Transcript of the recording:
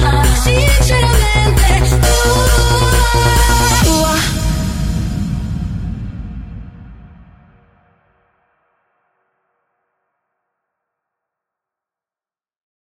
She